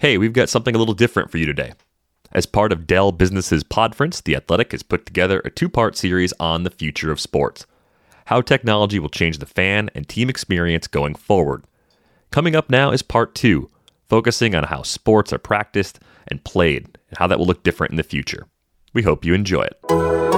Hey, we've got something a little different for you today. As part of Dell Business's Podference, The Athletic has put together a two part series on the future of sports how technology will change the fan and team experience going forward. Coming up now is part two, focusing on how sports are practiced and played and how that will look different in the future. We hope you enjoy it.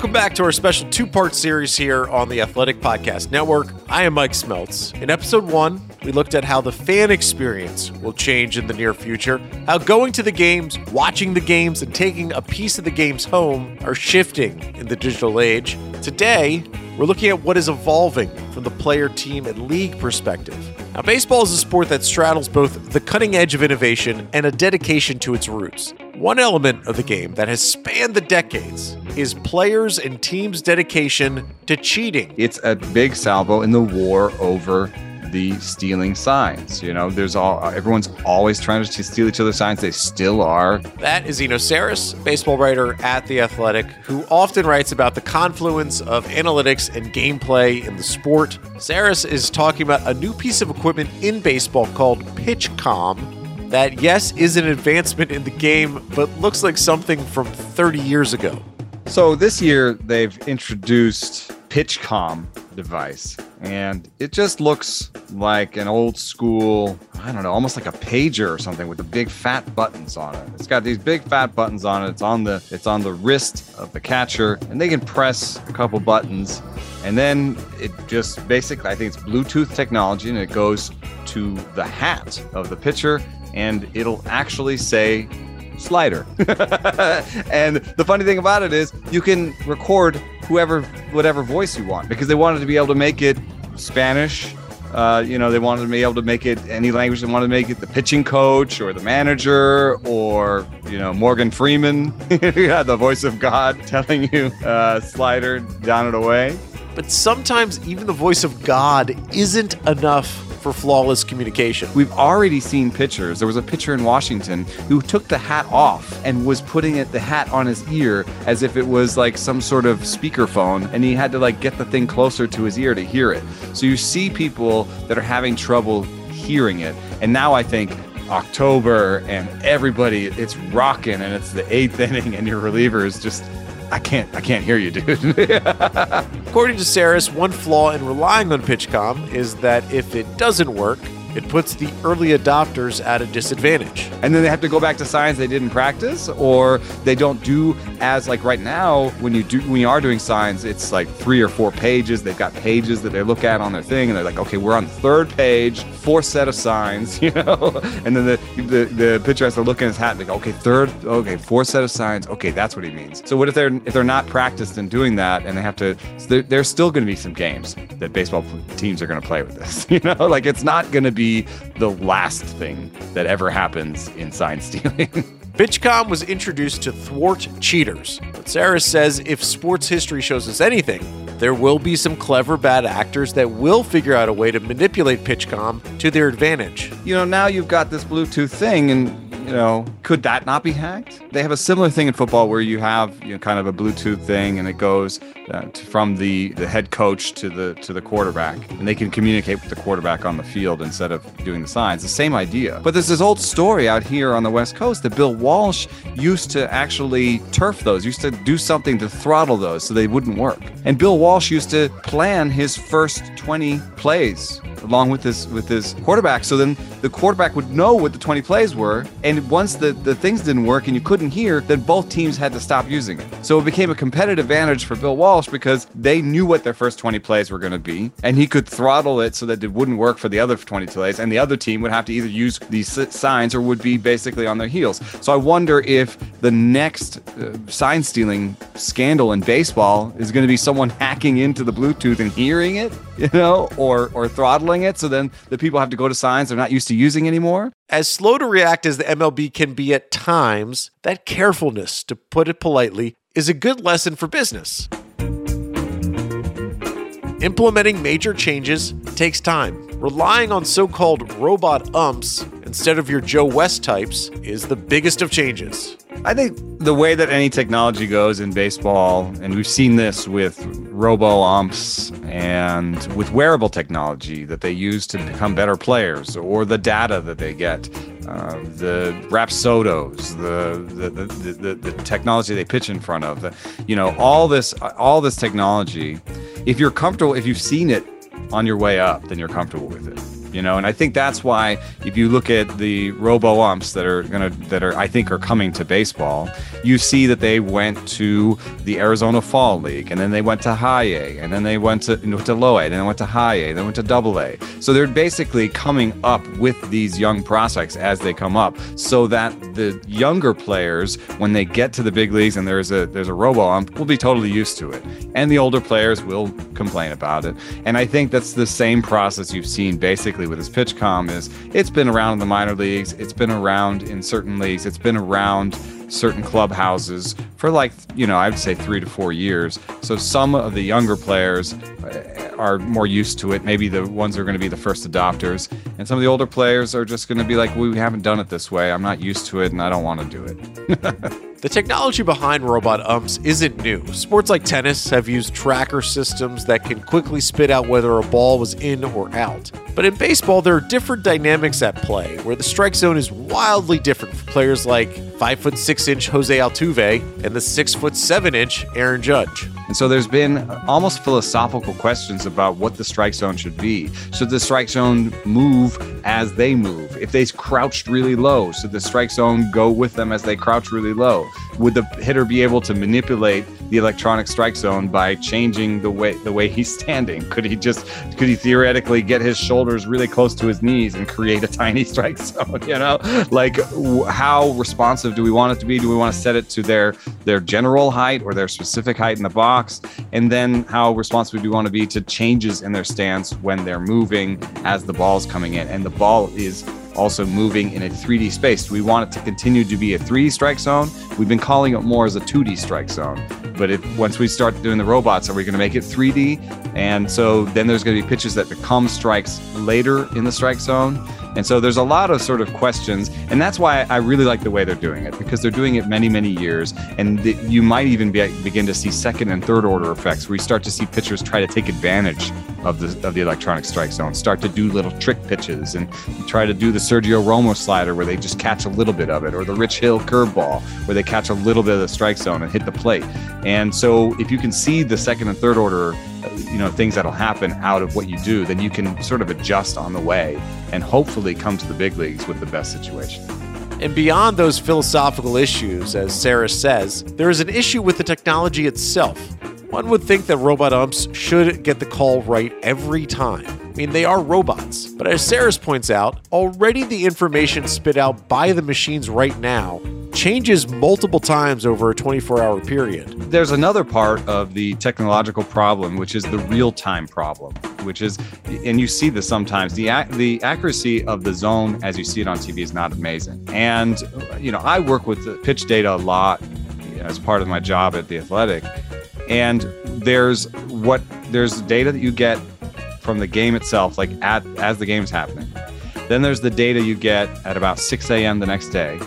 Welcome back to our special two part series here on the Athletic Podcast Network. I am Mike Smeltz. In episode one, we looked at how the fan experience will change in the near future, how going to the games, watching the games, and taking a piece of the games home are shifting in the digital age. Today, we're looking at what is evolving from the player, team, and league perspective. Now, baseball is a sport that straddles both the cutting edge of innovation and a dedication to its roots. One element of the game that has spanned the decades is players and teams' dedication to cheating. It's a big salvo in the war over the stealing signs. You know, there's all everyone's always trying to steal each other's signs. They still are. That is Eno Sarris, baseball writer at The Athletic, who often writes about the confluence of analytics and gameplay in the sport. Sarris is talking about a new piece of equipment in baseball called PitchCom that, yes, is an advancement in the game, but looks like something from 30 years ago. So this year they've introduced PitchCom device, and it just looks like an old school, I don't know, almost like a pager or something with the big fat buttons on it. It's got these big fat buttons on it. It's on the it's on the wrist of the catcher, and they can press a couple buttons, and then it just basically I think it's Bluetooth technology, and it goes to the hat of the pitcher and it'll actually say slider. and the funny thing about it is you can record whoever whatever voice you want because they wanted to be able to make it Spanish. Uh, you know, they wanted to be able to make it any language. They wanted to make it the pitching coach or the manager or, you know, Morgan Freeman, yeah, the voice of God telling you uh, slider down and away. But sometimes even the voice of God isn't enough for flawless communication. We've already seen pitchers. There was a pitcher in Washington who took the hat off and was putting it the hat on his ear as if it was like some sort of speakerphone and he had to like get the thing closer to his ear to hear it. So you see people that are having trouble hearing it. And now I think October and everybody it's rocking and it's the eighth inning and your reliever is just I can't I can't hear you, dude. According to Sarris, one flaw in relying on PitchCom is that if it doesn't work, it puts the early adopters at a disadvantage. And then they have to go back to signs they didn't practice, or they don't do as like right now when you do when you are doing signs, it's like three or four pages. They've got pages that they look at on their thing, and they're like, okay, we're on the third page, fourth set of signs, you know. and then the the, the pitcher has to look in his hat and go, okay, third, okay, fourth set of signs, okay, that's what he means. So what if they're if they're not practiced in doing that, and they have to? So there's still going to be some games that baseball teams are going to play with this, you know. Like it's not going to be be the last thing that ever happens in sign stealing. PitchCom was introduced to thwart cheaters. But Sarris says if sports history shows us anything, there will be some clever bad actors that will figure out a way to manipulate PitchCom to their advantage. You know, now you've got this Bluetooth thing, and you know, could that not be hacked? They have a similar thing in football where you have you know kind of a Bluetooth thing, and it goes uh, to, from the the head coach to the to the quarterback, and they can communicate with the quarterback on the field instead of doing the signs. The same idea. But there's this old story out here on the West Coast that Bill Walsh used to actually turf those, used to do something to throttle those so they wouldn't work. And Bill Walsh used to plan his first 20 plays along with his with his quarterback. So then the quarterback would know what the 20 plays were, and once the, the things didn't work and you couldn't hear, then both teams had to stop using it. So it became a competitive advantage for Bill Walsh because they knew what their first 20 plays were going to be, and he could throttle it so that it wouldn't work for the other 20 plays, and the other team would have to either use these signs or would be basically on their heels. So I wonder if the next uh, sign stealing scandal in baseball is going to be someone hacking into the Bluetooth and hearing it, you know, or or throttling it. So then the people have to go to signs they're not used to using anymore. As slow to react as the MLB can be at times, that carefulness, to put it politely, is a good lesson for business. Implementing major changes takes time. Relying on so called robot umps instead of your Joe West types is the biggest of changes. I think the way that any technology goes in baseball, and we've seen this with robo umps and with wearable technology that they use to become better players, or the data that they get, uh, the Rapsodos, the the, the the, the technology they pitch in front of, the, you know, all this all this technology. If you're comfortable, if you've seen it on your way up, then you're comfortable with it you know and i think that's why if you look at the robo umps that are going to that are i think are coming to baseball you see that they went to the arizona fall league and then they went to high a and then they went to, you know, to low a and then went to high a then went to double a. So they're basically coming up with these young prospects as they come up so that the younger players when they get to the big leagues and there's a there's a robo ump will be totally used to it. And the older players will complain about it. And i think that's the same process you've seen basically with his PitchCom is it's been around in the minor leagues, it's been around in certain leagues, it's been around certain clubhouses for like you know I'd say three to four years. So some of the younger players uh, are more used to it. Maybe the ones who are going to be the first adopters, and some of the older players are just going to be like, we haven't done it this way. I'm not used to it, and I don't want to do it. The technology behind robot umps isn't new. Sports like tennis have used tracker systems that can quickly spit out whether a ball was in or out. But in baseball, there are different dynamics at play, where the strike zone is wildly different for players like 5 foot 6 inch Jose Altuve and the 6 foot 7 inch Aaron Judge. And so there's been almost philosophical questions about what the strike zone should be. Should the strike zone move as they move? If they crouched really low, should the strike zone go with them as they crouch really low? Would the hitter be able to manipulate the electronic strike zone by changing the way the way he's standing? Could he just could he theoretically get his shoulders really close to his knees and create a tiny strike zone? You know, like how responsive do we want it to be? Do we want to set it to their their general height or their specific height in the box? And then how responsive do we want to be to changes in their stance when they're moving as the ball's coming in? And the ball is also moving in a 3D space. We want it to continue to be a 3D strike zone? We've been calling it more as a 2D strike zone. But if once we start doing the robots, are we going to make it 3D? And so then there's going to be pitches that become strikes later in the strike zone. And so there's a lot of sort of questions. And that's why I really like the way they're doing it because they're doing it many, many years. And you might even be, begin to see second and third order effects where you start to see pitchers try to take advantage of the, of the electronic strike zone, start to do little trick pitches and try to do the Sergio Romo slider where they just catch a little bit of it, or the Rich Hill curveball where they catch a little bit of the strike zone and hit the plate. And so if you can see the second and third order you know things that'll happen out of what you do then you can sort of adjust on the way and hopefully come to the big leagues with the best situation and beyond those philosophical issues, as Sarris says, there is an issue with the technology itself. One would think that robot umps should get the call right every time. I mean, they are robots. But as Sarris points out, already the information spit out by the machines right now changes multiple times over a 24 hour period. There's another part of the technological problem, which is the real time problem, which is, and you see this sometimes, the, the accuracy of the zone as you see it on TV is not amazing. And, you know, I work with uh, pitch data a lot as part of my job at The Athletic. And there's what, there's data that you get from the game itself, like at, as the game's happening. Then there's the data you get at about 6 a.m. the next day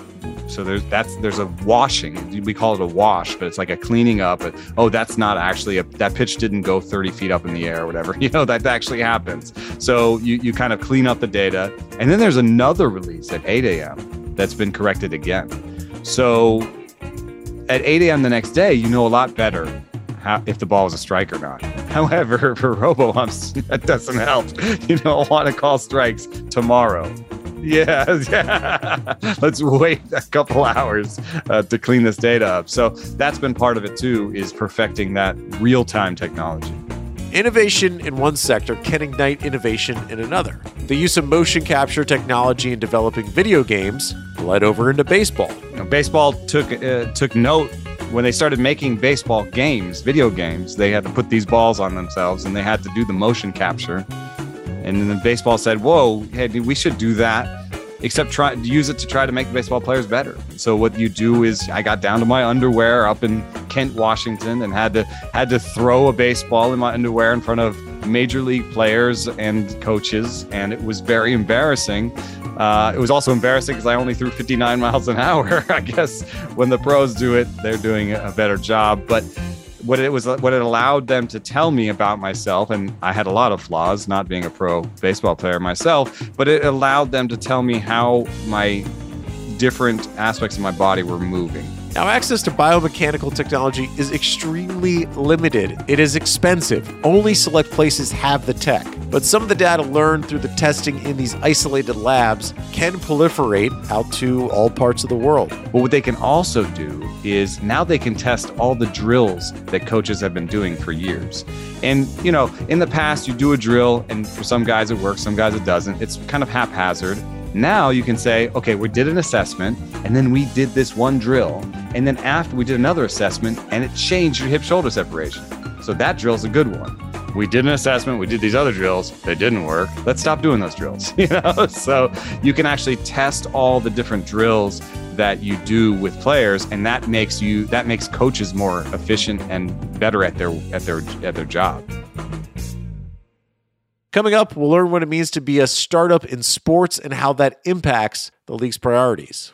so there's that's there's a washing. We call it a wash, but it's like a cleaning up. But, oh, that's not actually a that pitch didn't go 30 feet up in the air or whatever. You know that actually happens. So you you kind of clean up the data, and then there's another release at 8 a.m. that's been corrected again. So at 8 a.m. the next day, you know a lot better how, if the ball is a strike or not. However, for robo umps, that doesn't help. You don't want to call strikes tomorrow. Yeah, yeah. Let's wait a couple hours uh, to clean this data up. So that's been part of it too, is perfecting that real time technology. Innovation in one sector can ignite innovation in another. The use of motion capture technology in developing video games led over into baseball. You know, baseball took uh, took note when they started making baseball games, video games. They had to put these balls on themselves, and they had to do the motion capture and then baseball said, "Whoa, hey, we should do that." Except try use it to try to make the baseball players better. So what you do is, I got down to my underwear up in Kent, Washington, and had to had to throw a baseball in my underwear in front of major league players and coaches, and it was very embarrassing. Uh, it was also embarrassing because I only threw 59 miles an hour. I guess when the pros do it, they're doing a better job. But what it was, what it allowed them to tell me about myself, and I had a lot of flaws, not being a pro baseball player myself, but it allowed them to tell me how my different aspects of my body were moving. Now, access to biomechanical technology is extremely limited. It is expensive. Only select places have the tech. But some of the data learned through the testing in these isolated labs can proliferate out to all parts of the world. But what they can also do is now they can test all the drills that coaches have been doing for years. And, you know, in the past, you do a drill, and for some guys it works, some guys it doesn't. It's kind of haphazard. Now you can say, okay, we did an assessment and then we did this one drill. And then after we did another assessment and it changed your hip shoulder separation. So that drill's a good one. We did an assessment, we did these other drills, they didn't work. Let's stop doing those drills. You know, so you can actually test all the different drills that you do with players and that makes you that makes coaches more efficient and better at their at their at their job. Coming up, we'll learn what it means to be a startup in sports and how that impacts the league's priorities.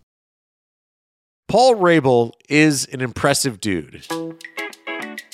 Paul Rabil is an impressive dude.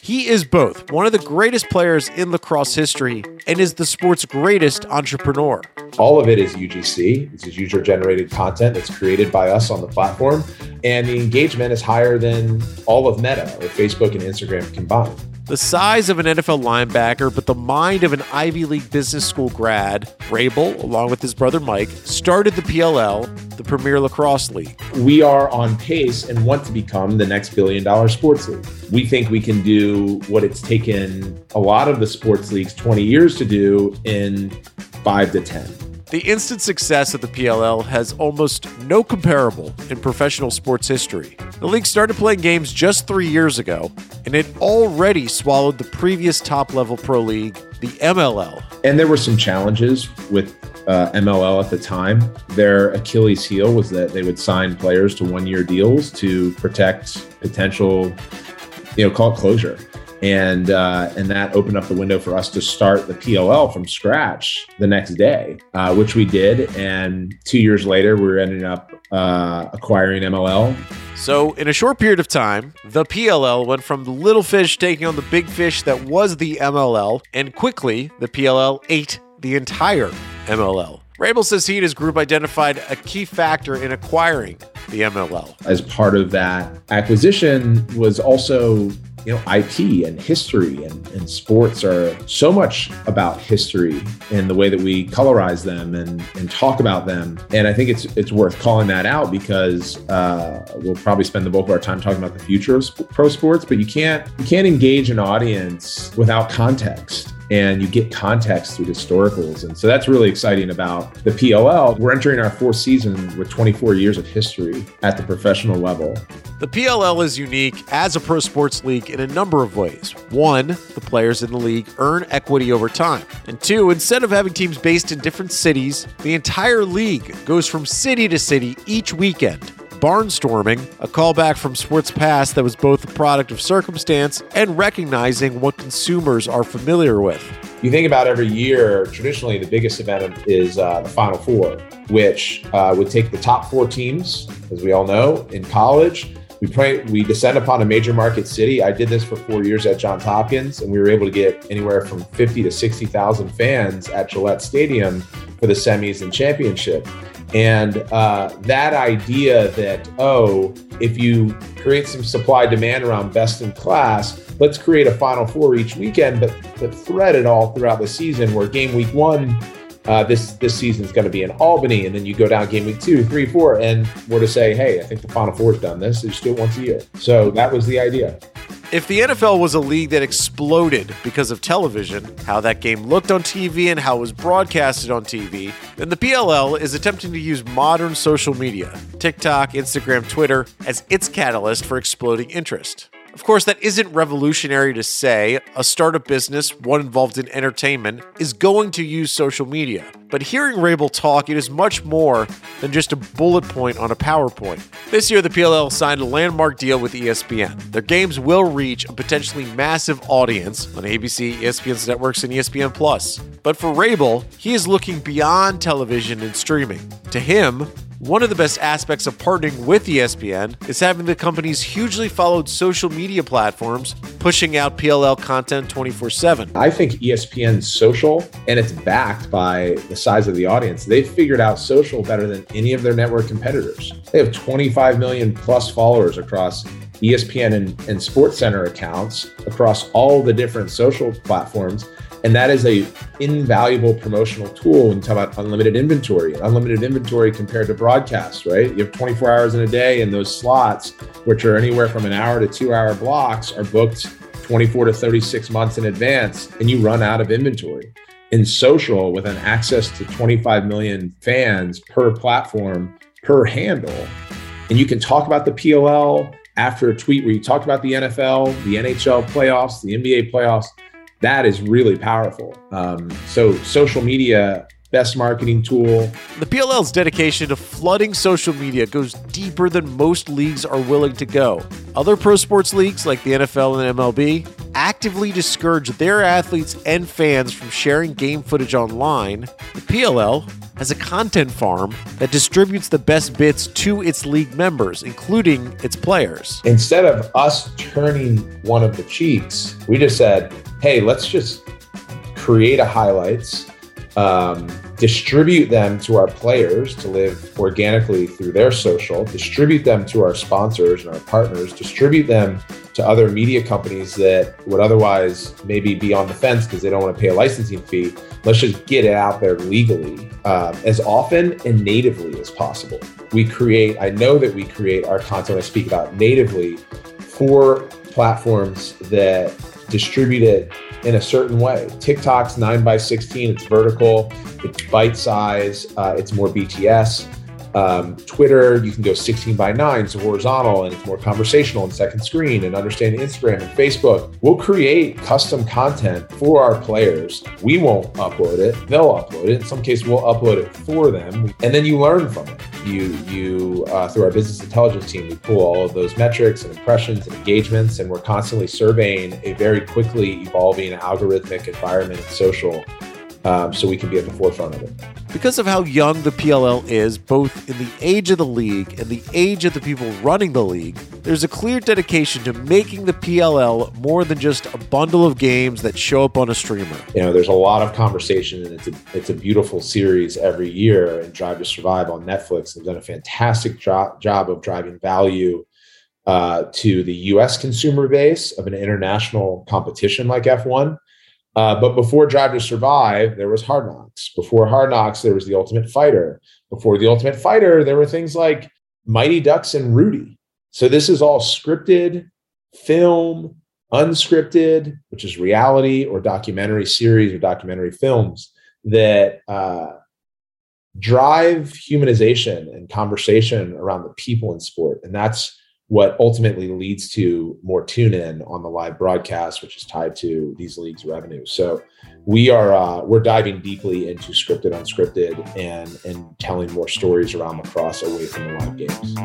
He is both one of the greatest players in lacrosse history and is the sport's greatest entrepreneur. All of it is UGC. This is user generated content that's created by us on the platform. And the engagement is higher than all of Meta or Facebook and Instagram combined. The size of an NFL linebacker, but the mind of an Ivy League business school grad, Rabil, along with his brother Mike, started the PLL, the Premier Lacrosse League. We are on pace and want to become the next billion dollar sports league. We think we can do what it's taken a lot of the sports leagues 20 years to do in five to 10. The instant success of the PLL has almost no comparable in professional sports history. The league started playing games just three years ago, and it already swallowed the previous top level pro league, the MLL. And there were some challenges with uh, MLL at the time. Their Achilles heel was that they would sign players to one year deals to protect potential, you know, call it closure and uh, and that opened up the window for us to start the PLL from scratch the next day, uh, which we did. And two years later, we were ending up uh, acquiring MLL. So, in a short period of time, the PLL went from the little fish taking on the big fish that was the MLL, and quickly the PLL ate the entire MLL. Rabil says he and his group identified a key factor in acquiring the MLL. As part of that acquisition was also you know ip and history and, and sports are so much about history and the way that we colorize them and, and talk about them and i think it's it's worth calling that out because uh, we'll probably spend the bulk of our time talking about the future of sp- pro sports but you can't you can't engage an audience without context and you get context through historicals. And so that's really exciting about the PLL. We're entering our fourth season with 24 years of history at the professional level. The PLL is unique as a pro sports league in a number of ways. One, the players in the league earn equity over time. And two, instead of having teams based in different cities, the entire league goes from city to city each weekend. Barnstorming, a callback from sports past that was both a product of circumstance and recognizing what consumers are familiar with. You think about every year, traditionally, the biggest event is uh, the Final Four, which uh, would take the top four teams, as we all know, in college. We pray, we descend upon a major market city. I did this for four years at Johns Hopkins, and we were able to get anywhere from 50 to 60,000 fans at Gillette Stadium for the semis and championship. And uh, that idea that, oh, if you create some supply demand around best in class, let's create a Final Four each weekend, but, but thread it all throughout the season where game week one, uh, this this season is going to be in Albany, and then you go down game week two, three, four, and we're to say, hey, I think the Final Four's done this. They just do it once a year. So that was the idea. If the NFL was a league that exploded because of television, how that game looked on TV and how it was broadcasted on TV, then the PLL is attempting to use modern social media, TikTok, Instagram, Twitter, as its catalyst for exploding interest. Of course, that isn't revolutionary to say. A startup business, one involved in entertainment, is going to use social media. But hearing Rabil talk, it is much more than just a bullet point on a PowerPoint. This year, the PLL signed a landmark deal with ESPN. Their games will reach a potentially massive audience on ABC, ESPN's networks, and ESPN Plus. But for Rabil, he is looking beyond television and streaming. To him, one of the best aspects of partnering with ESPN is having the company's hugely followed social media platforms pushing out PLL content 24 7. I think ESPN's social, and it's backed by the size of the audience. They've figured out social better than any of their network competitors. They have 25 million plus followers across ESPN and, and SportsCenter accounts across all the different social platforms and that is a invaluable promotional tool when you talk about unlimited inventory. Unlimited inventory compared to broadcast, right? You have 24 hours in a day, and those slots, which are anywhere from an hour to two hour blocks, are booked 24 to 36 months in advance, and you run out of inventory. In social, with an access to 25 million fans per platform per handle, and you can talk about the PLL after a tweet where you talk about the NFL, the NHL playoffs, the NBA playoffs that is really powerful. Um, so social media, best marketing tool. The PLL's dedication to flooding social media goes deeper than most leagues are willing to go. Other pro sports leagues like the NFL and MLB actively discourage their athletes and fans from sharing game footage online. The PLL has a content farm that distributes the best bits to its league members, including its players. Instead of us turning one of the cheeks, we just said, hey, let's just create a highlights, um, distribute them to our players to live organically through their social, distribute them to our sponsors and our partners, distribute them to other media companies that would otherwise maybe be on the fence because they don't want to pay a licensing fee. Let's just get it out there legally uh, as often and natively as possible. We create, I know that we create our content I speak about natively for platforms that distribute it in a certain way. TikTok's 9 by 16, it's vertical, it's bite size, uh, it's more BTS. Um, Twitter, you can go 16 by 9, so horizontal, and it's more conversational and second screen, and understand Instagram and Facebook. We'll create custom content for our players. We won't upload it; they'll upload it. In some cases, we'll upload it for them, and then you learn from it. You, you uh, through our business intelligence team, we pull all of those metrics and impressions and engagements, and we're constantly surveying a very quickly evolving algorithmic environment and social um, so we can be at the forefront of it. Because of how young the PLL is, both in the age of the league and the age of the people running the league, there's a clear dedication to making the PLL more than just a bundle of games that show up on a streamer. You know, there's a lot of conversation, and it's a, it's a beautiful series every year. And Drive to Survive on Netflix have done a fantastic job, job of driving value uh, to the U.S. consumer base of an international competition like F1 uh, but before Drive to Survive, there was Hard Knocks. Before Hard Knocks, there was The Ultimate Fighter. Before The Ultimate Fighter, there were things like Mighty Ducks and Rudy. So this is all scripted, film, unscripted, which is reality or documentary series or documentary films that uh, drive humanization and conversation around the people in sport. And that's what ultimately leads to more tune in on the live broadcast, which is tied to these leagues' revenue. So we are uh, we're diving deeply into scripted, unscripted, and and telling more stories around lacrosse away from the live games.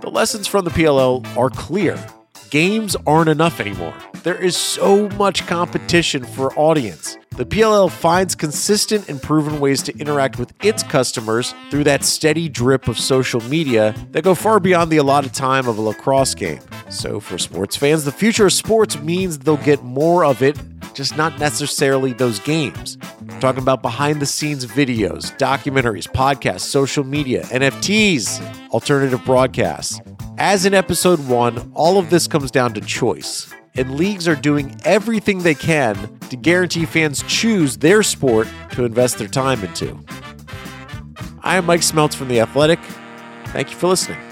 The lessons from the PLL are clear. Games aren't enough anymore. There is so much competition for audience. The PLL finds consistent and proven ways to interact with its customers through that steady drip of social media that go far beyond the allotted time of a lacrosse game. So, for sports fans, the future of sports means they'll get more of it, just not necessarily those games. Talking about behind the scenes videos, documentaries, podcasts, social media, NFTs, alternative broadcasts. As in episode one, all of this comes down to choice and leagues are doing everything they can to guarantee fans choose their sport to invest their time into. I am Mike Smeltz from The Athletic. Thank you for listening.